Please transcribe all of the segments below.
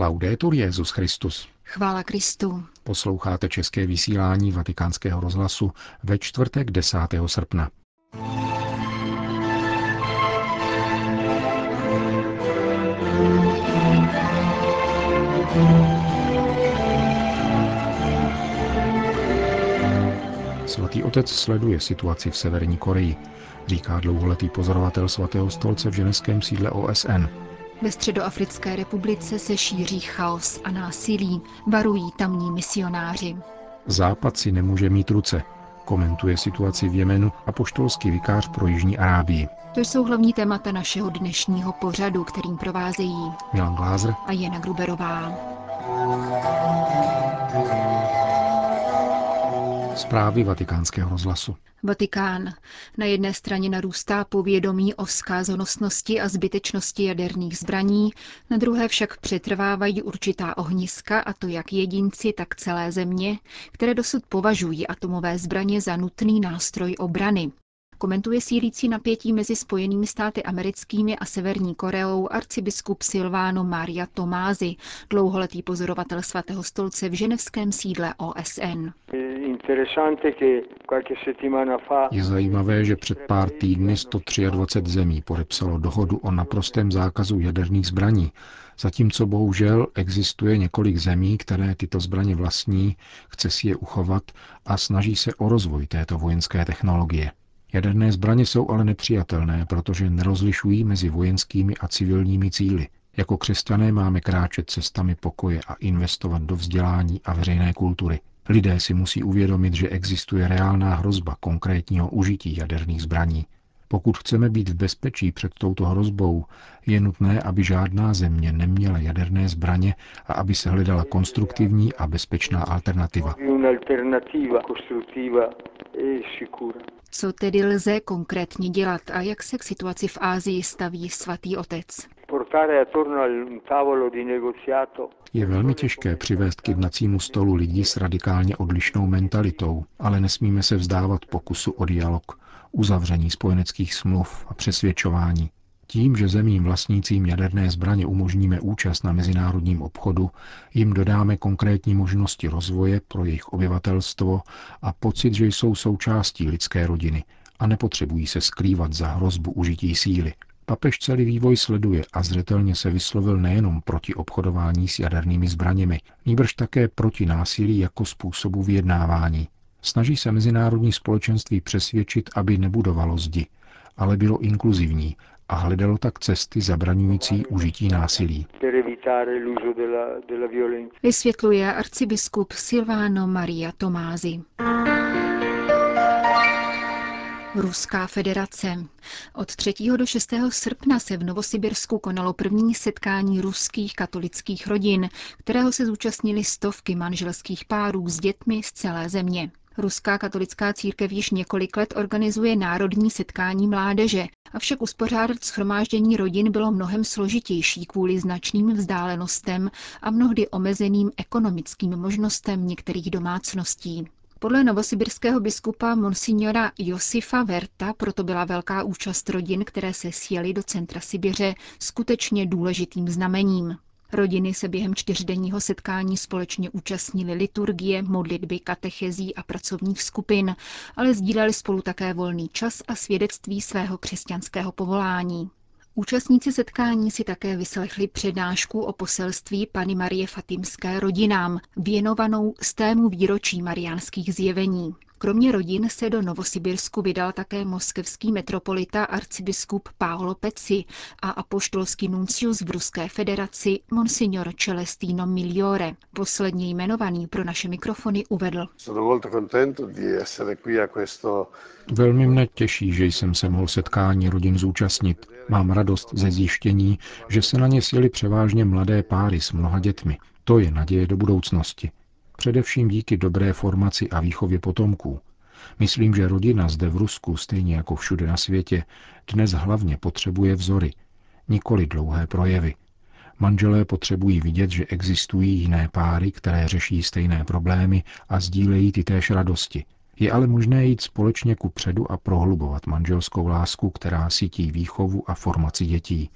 Laudetur Jezus Christus. Chvála Kristu. Posloucháte české vysílání Vatikánského rozhlasu ve čtvrtek 10. srpna. Svatý otec sleduje situaci v Severní Koreji, říká dlouholetý pozorovatel svatého stolce v ženevském sídle OSN. Ve Středoafrické republice se šíří chaos a násilí, varují tamní misionáři. Západ si nemůže mít ruce, komentuje situaci v Jemenu a poštolský vikář pro Jižní Arábii. To jsou hlavní témata našeho dnešního pořadu, kterým provázejí Milan Glázer a Jana Gruberová. Zprávy vatikánského rozhlasu. Vatikán. Na jedné straně narůstá povědomí o zkázonosnosti a zbytečnosti jaderných zbraní, na druhé však přetrvávají určitá ohniska, a to jak jedinci, tak celé země, které dosud považují atomové zbraně za nutný nástroj obrany. Komentuje sílící napětí mezi Spojenými státy americkými a Severní Koreou arcibiskup Silvano Maria Tomázy, dlouholetý pozorovatel svatého stolce v ženevském sídle OSN. Je zajímavé, že před pár týdny 123 zemí podepsalo dohodu o naprostém zákazu jaderných zbraní, zatímco bohužel existuje několik zemí, které tyto zbraně vlastní, chce si je uchovat a snaží se o rozvoj této vojenské technologie. Jaderné zbraně jsou ale nepřijatelné, protože nerozlišují mezi vojenskými a civilními cíly. Jako křesťané máme kráčet cestami pokoje a investovat do vzdělání a veřejné kultury. Lidé si musí uvědomit, že existuje reálná hrozba konkrétního užití jaderných zbraní. Pokud chceme být v bezpečí před touto hrozbou, je nutné, aby žádná země neměla jaderné zbraně a aby se hledala konstruktivní a bezpečná alternativa. Co tedy lze konkrétně dělat a jak se k situaci v Ázii staví svatý otec? Je velmi těžké přivést k jednacímu stolu lidi s radikálně odlišnou mentalitou, ale nesmíme se vzdávat pokusu o dialog, uzavření spojeneckých smluv a přesvědčování. Tím, že zemím vlastnícím jaderné zbraně umožníme účast na mezinárodním obchodu, jim dodáme konkrétní možnosti rozvoje pro jejich obyvatelstvo a pocit, že jsou součástí lidské rodiny a nepotřebují se skrývat za hrozbu užití síly. Papež celý vývoj sleduje a zřetelně se vyslovil nejenom proti obchodování s jadernými zbraněmi, nýbrž také proti násilí jako způsobu vyjednávání. Snaží se mezinárodní společenství přesvědčit, aby nebudovalo zdi, ale bylo inkluzivní a hledalo tak cesty zabraňující užití násilí. Vysvětluje arcibiskup Silvano Maria Tomázy. Ruská federace. Od 3. do 6. srpna se v Novosibirsku konalo první setkání ruských katolických rodin, kterého se zúčastnili stovky manželských párů s dětmi z celé země. Ruská katolická církev již několik let organizuje národní setkání mládeže, avšak uspořádat schromáždění rodin bylo mnohem složitější kvůli značným vzdálenostem a mnohdy omezeným ekonomickým možnostem některých domácností. Podle novosibirského biskupa monsignora Josifa Verta proto byla velká účast rodin, které se sjeli do centra Sibiře, skutečně důležitým znamením. Rodiny se během čtyřdenního setkání společně účastnili liturgie, modlitby, katechezí a pracovních skupin, ale sdíleli spolu také volný čas a svědectví svého křesťanského povolání. Účastníci setkání si také vyslechli přednášku o poselství Pany Marie Fatimské rodinám, věnovanou stému výročí mariánských zjevení. Kromě rodin se do Novosibirsku vydal také moskevský metropolita arcibiskup Paolo Peci a apoštolský nuncius v Ruské federaci Monsignor Celestino Migliore. Posledně jmenovaný pro naše mikrofony uvedl. Velmi mne těší, že jsem se mohl setkání rodin zúčastnit. Mám radost ze zjištění, že se na ně sjeli převážně mladé páry s mnoha dětmi. To je naděje do budoucnosti především díky dobré formaci a výchově potomků. Myslím, že rodina zde v Rusku, stejně jako všude na světě, dnes hlavně potřebuje vzory, nikoli dlouhé projevy. Manželé potřebují vidět, že existují jiné páry, které řeší stejné problémy a sdílejí ty též radosti. Je ale možné jít společně ku předu a prohlubovat manželskou lásku, která sítí výchovu a formaci dětí.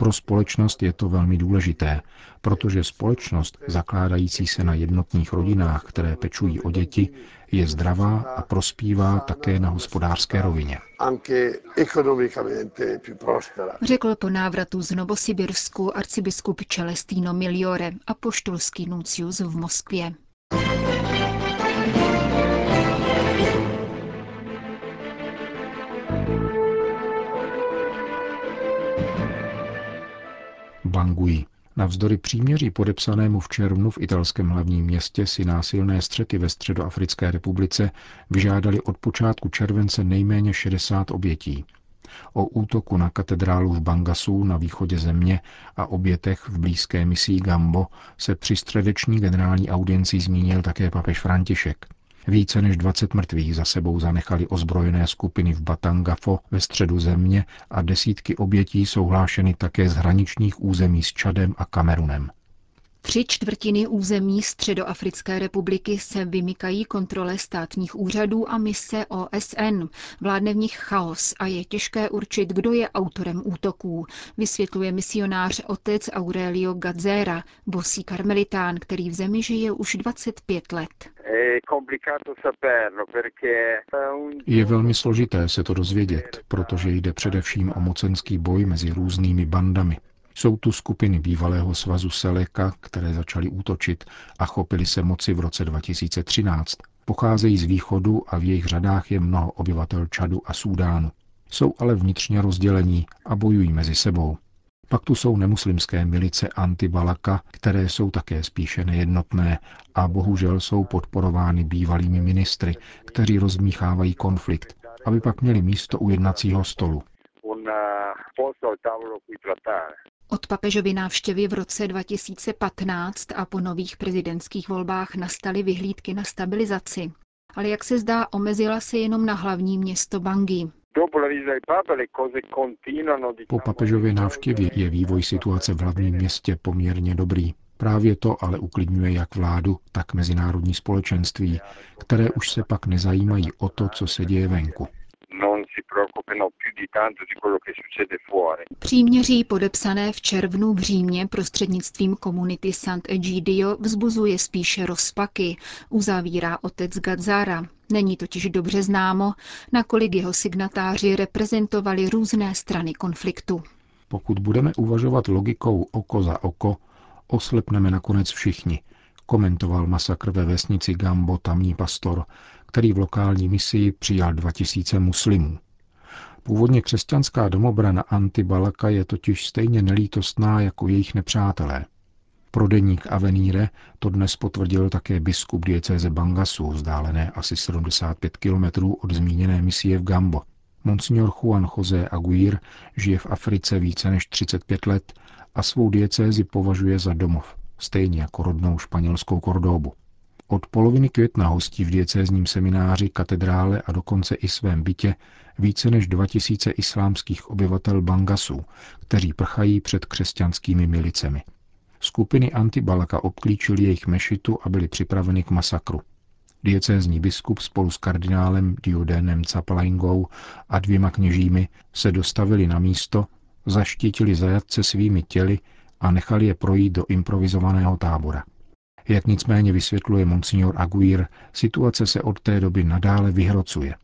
Pro společnost je to velmi důležité, protože společnost zakládající se na jednotných rodinách, které pečují o děti, je zdravá a prospívá také na hospodářské rovině. Řekl po návratu z Novosibirsku arcibiskup Celestino Miliore a poštolský nuncius v Moskvě. Bangui. Navzdory příměří podepsanému v červnu v italském hlavním městě si násilné střety ve Středoafrické republice vyžádali od počátku července nejméně 60 obětí. O útoku na katedrálu v Bangasu na východě země a obětech v blízké misii Gambo se při středeční generální audienci zmínil také papež František. Více než 20 mrtvých za sebou zanechali ozbrojené skupiny v Batangafo ve středu země a desítky obětí jsou hlášeny také z hraničních území s Čadem a Kamerunem. Tři čtvrtiny území Středoafrické republiky se vymykají kontrole státních úřadů a mise OSN. Vládne v nich chaos a je těžké určit, kdo je autorem útoků, vysvětluje misionář otec Aurelio Gazzera, bosý karmelitán, který v zemi žije už 25 let. Je velmi složité se to dozvědět, protože jde především o mocenský boj mezi různými bandami. Jsou tu skupiny bývalého svazu Seleka, které začaly útočit a chopili se moci v roce 2013. Pocházejí z východu a v jejich řadách je mnoho obyvatel Čadu a Súdánu. Jsou ale vnitřně rozdělení a bojují mezi sebou. Pak tu jsou nemuslimské milice Antibalaka, které jsou také spíše nejednotné a bohužel jsou podporovány bývalými ministry, kteří rozmíchávají konflikt, aby pak měli místo u jednacího stolu. Papežovy návštěvy v roce 2015 a po nových prezidentských volbách nastaly vyhlídky na stabilizaci. Ale jak se zdá, omezila se jenom na hlavní město Bangui. Po papežově návštěvě je vývoj situace v hlavním městě poměrně dobrý. Právě to ale uklidňuje jak vládu, tak mezinárodní společenství, které už se pak nezajímají o to, co se děje venku. Příměří podepsané v červnu v Římě prostřednictvím komunity Sant'Egidio vzbuzuje spíše rozpaky, uzavírá otec Gazzara. Není totiž dobře známo, nakolik jeho signatáři reprezentovali různé strany konfliktu. Pokud budeme uvažovat logikou oko za oko, oslepneme nakonec všichni, komentoval masakr ve vesnici Gambo tamní pastor, který v lokální misii přijal 2000 muslimů. Původně křesťanská domobrana Antibalaka je totiž stejně nelítostná jako jejich nepřátelé. Prodeník Avenire to dnes potvrdil také biskup diecéze Bangasu, vzdálené asi 75 kilometrů od zmíněné misie v Gambo. Monsignor Juan José Aguirre žije v Africe více než 35 let a svou diecézi považuje za domov, stejně jako rodnou španělskou Kordóbu. Od poloviny května hostí v diecézním semináři, katedrále a dokonce i svém bytě více než 2000 islámských obyvatel Bangasu, kteří prchají před křesťanskými milicemi. Skupiny Antibalaka obklíčili jejich mešitu a byli připraveni k masakru. Diecézní biskup spolu s kardinálem Diodénem Caplaingou a dvěma kněžími se dostavili na místo, zaštítili zajatce svými těly a nechali je projít do improvizovaného tábora. Jak nicméně vysvětluje monsignor Aguirre, situace se od té doby nadále vyhrocuje.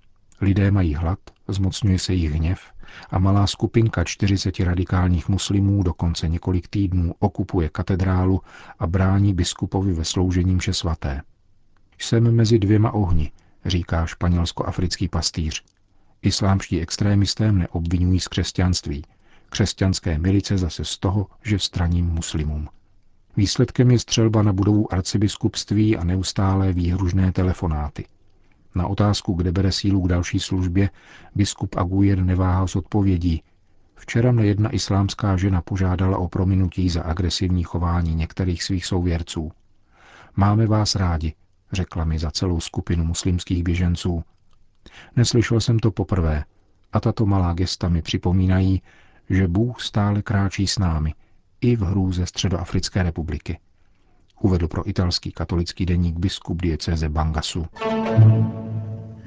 Lidé mají hlad, zmocňuje se jich hněv a malá skupinka 40 radikálních muslimů dokonce několik týdnů okupuje katedrálu a brání biskupovi ve sloužení mše svaté. Jsem mezi dvěma ohni, říká španělsko-africký pastýř. Islámští extrémisté mne obvinují z křesťanství. Křesťanské milice zase z toho, že straním muslimům. Výsledkem je střelba na budovu arcibiskupství a neustálé výhružné telefonáty. Na otázku, kde bere sílu k další službě, biskup Aguir neváhal s odpovědí. Včera mne jedna islámská žena požádala o prominutí za agresivní chování některých svých souvěrců. Máme vás rádi, řekla mi za celou skupinu muslimských běženců. Neslyšel jsem to poprvé a tato malá gesta mi připomínají, že Bůh stále kráčí s námi, i v hrůze Středoafrické republiky. Uvedl pro italský katolický deník biskup diecéze Bangasu.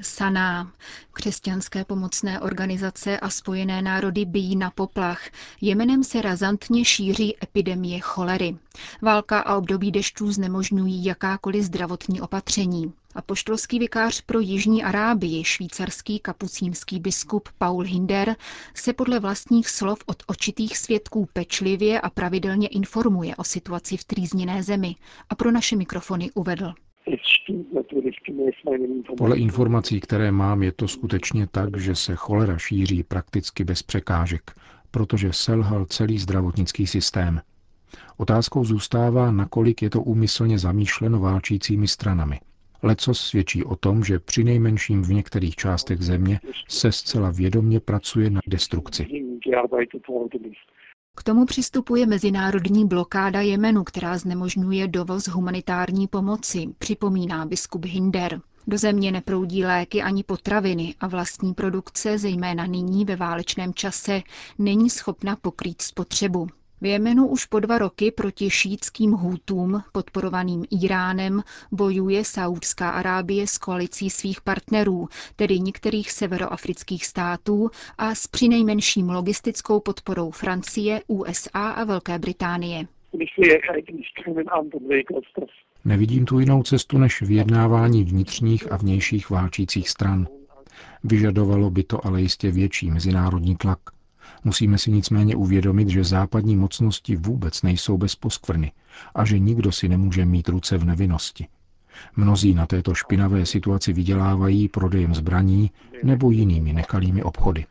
Saná. Křesťanské pomocné organizace a spojené národy bijí na poplach. Jemenem se razantně šíří epidemie cholery. Válka a období dešťů znemožňují jakákoliv zdravotní opatření. A poštolský vikář pro Jižní Arábii, švýcarský kapucínský biskup Paul Hinder, se podle vlastních slov od očitých svědků pečlivě a pravidelně informuje o situaci v trýzněné zemi a pro naše mikrofony uvedl. Podle informací, které mám, je to skutečně tak, že se cholera šíří prakticky bez překážek, protože selhal celý zdravotnický systém. Otázkou zůstává, nakolik je to úmyslně zamýšleno válčícími stranami. Leco svědčí o tom, že při nejmenším v některých částech země se zcela vědomně pracuje na destrukci. K tomu přistupuje mezinárodní blokáda Jemenu, která znemožňuje dovoz humanitární pomoci, připomíná biskup Hinder. Do země neproudí léky ani potraviny a vlastní produkce, zejména nyní ve válečném čase, není schopna pokrýt spotřebu. V Jemenu už po dva roky proti šítským hůtům, podporovaným Iránem, bojuje Saudská Arábie s koalicí svých partnerů, tedy některých severoafrických států a s přinejmenším logistickou podporou Francie, USA a Velké Británie. Nevidím tu jinou cestu než vyjednávání vnitřních a vnějších válčících stran. Vyžadovalo by to ale jistě větší mezinárodní tlak. Musíme si nicméně uvědomit, že západní mocnosti vůbec nejsou bez poskvrny a že nikdo si nemůže mít ruce v nevinnosti. Mnozí na této špinavé situaci vydělávají prodejem zbraní nebo jinými nekalými obchody.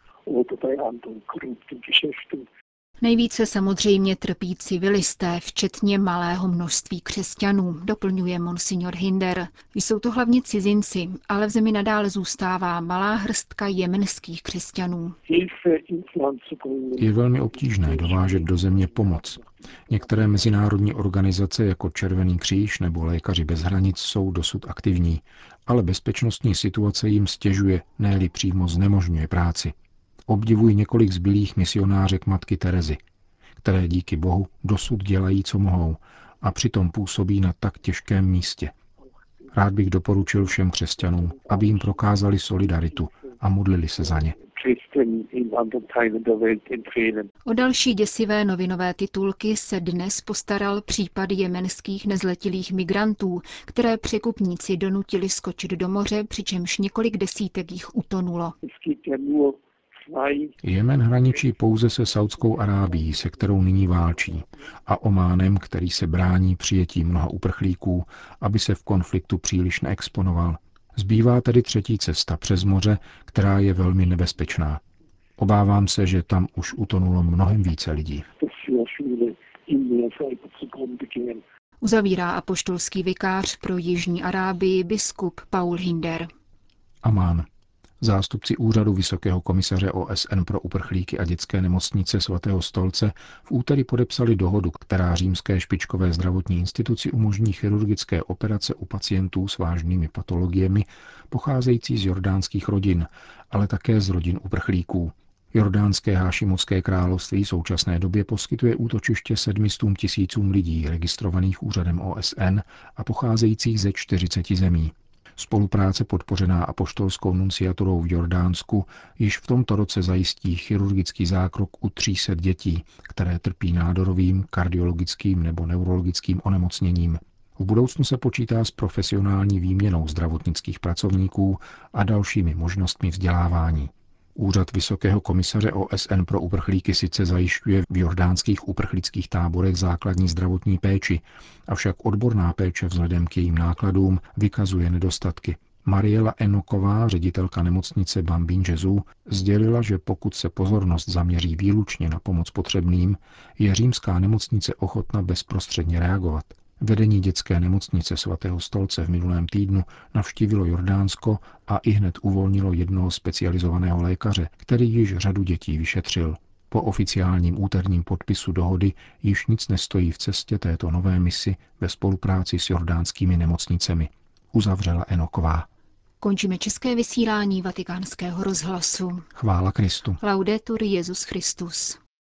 Nejvíce samozřejmě trpí civilisté, včetně malého množství křesťanů, doplňuje monsignor Hinder. Jsou to hlavně cizinci, ale v zemi nadále zůstává malá hrstka jemenských křesťanů. Je velmi obtížné dovážet do země pomoc. Některé mezinárodní organizace jako Červený kříž nebo Lékaři bez hranic jsou dosud aktivní, ale bezpečnostní situace jim stěžuje, ne přímo znemožňuje práci obdivuji několik zbylých misionářek matky Terezy, které díky Bohu dosud dělají, co mohou, a přitom působí na tak těžkém místě. Rád bych doporučil všem křesťanům, aby jim prokázali solidaritu a modlili se za ně. O další děsivé novinové titulky se dnes postaral případ jemenských nezletilých migrantů, které překupníci donutili skočit do moře, přičemž několik desítek jich utonulo. Jemen hraničí pouze se Saudskou Arábií, se kterou nyní válčí, a Ománem, který se brání přijetí mnoha uprchlíků, aby se v konfliktu příliš neexponoval. Zbývá tedy třetí cesta přes moře, která je velmi nebezpečná. Obávám se, že tam už utonulo mnohem více lidí. Uzavírá apoštolský vikář pro Jižní Arábii biskup Paul Hinder. Amán. Zástupci úřadu Vysokého komisaře OSN pro uprchlíky a dětské nemocnice svatého stolce v úterý podepsali dohodu, která římské špičkové zdravotní instituci umožní chirurgické operace u pacientů s vážnými patologiemi pocházející z jordánských rodin, ale také z rodin uprchlíků. Jordánské hášimovské království v současné době poskytuje útočiště 700 tisícům lidí registrovaných úřadem OSN a pocházejících ze 40 zemí. Spolupráce podpořená apoštolskou nunciaturou v Jordánsku již v tomto roce zajistí chirurgický zákrok u 300 dětí, které trpí nádorovým, kardiologickým nebo neurologickým onemocněním. V budoucnu se počítá s profesionální výměnou zdravotnických pracovníků a dalšími možnostmi vzdělávání. Úřad Vysokého komisaře OSN pro uprchlíky sice zajišťuje v jordánských uprchlických táborech základní zdravotní péči, avšak odborná péče vzhledem k jejím nákladům vykazuje nedostatky. Mariela Enoková, ředitelka nemocnice Bambín Jezu, sdělila, že pokud se pozornost zaměří výlučně na pomoc potřebným, je římská nemocnice ochotna bezprostředně reagovat. Vedení dětské nemocnice svatého stolce v minulém týdnu navštívilo Jordánsko a i hned uvolnilo jednoho specializovaného lékaře, který již řadu dětí vyšetřil. Po oficiálním úterním podpisu dohody již nic nestojí v cestě této nové misi ve spolupráci s jordánskými nemocnicemi. Uzavřela Enoková. Končíme české vysílání vatikánského rozhlasu. Chvála Kristu. Laudetur Jezus Christus.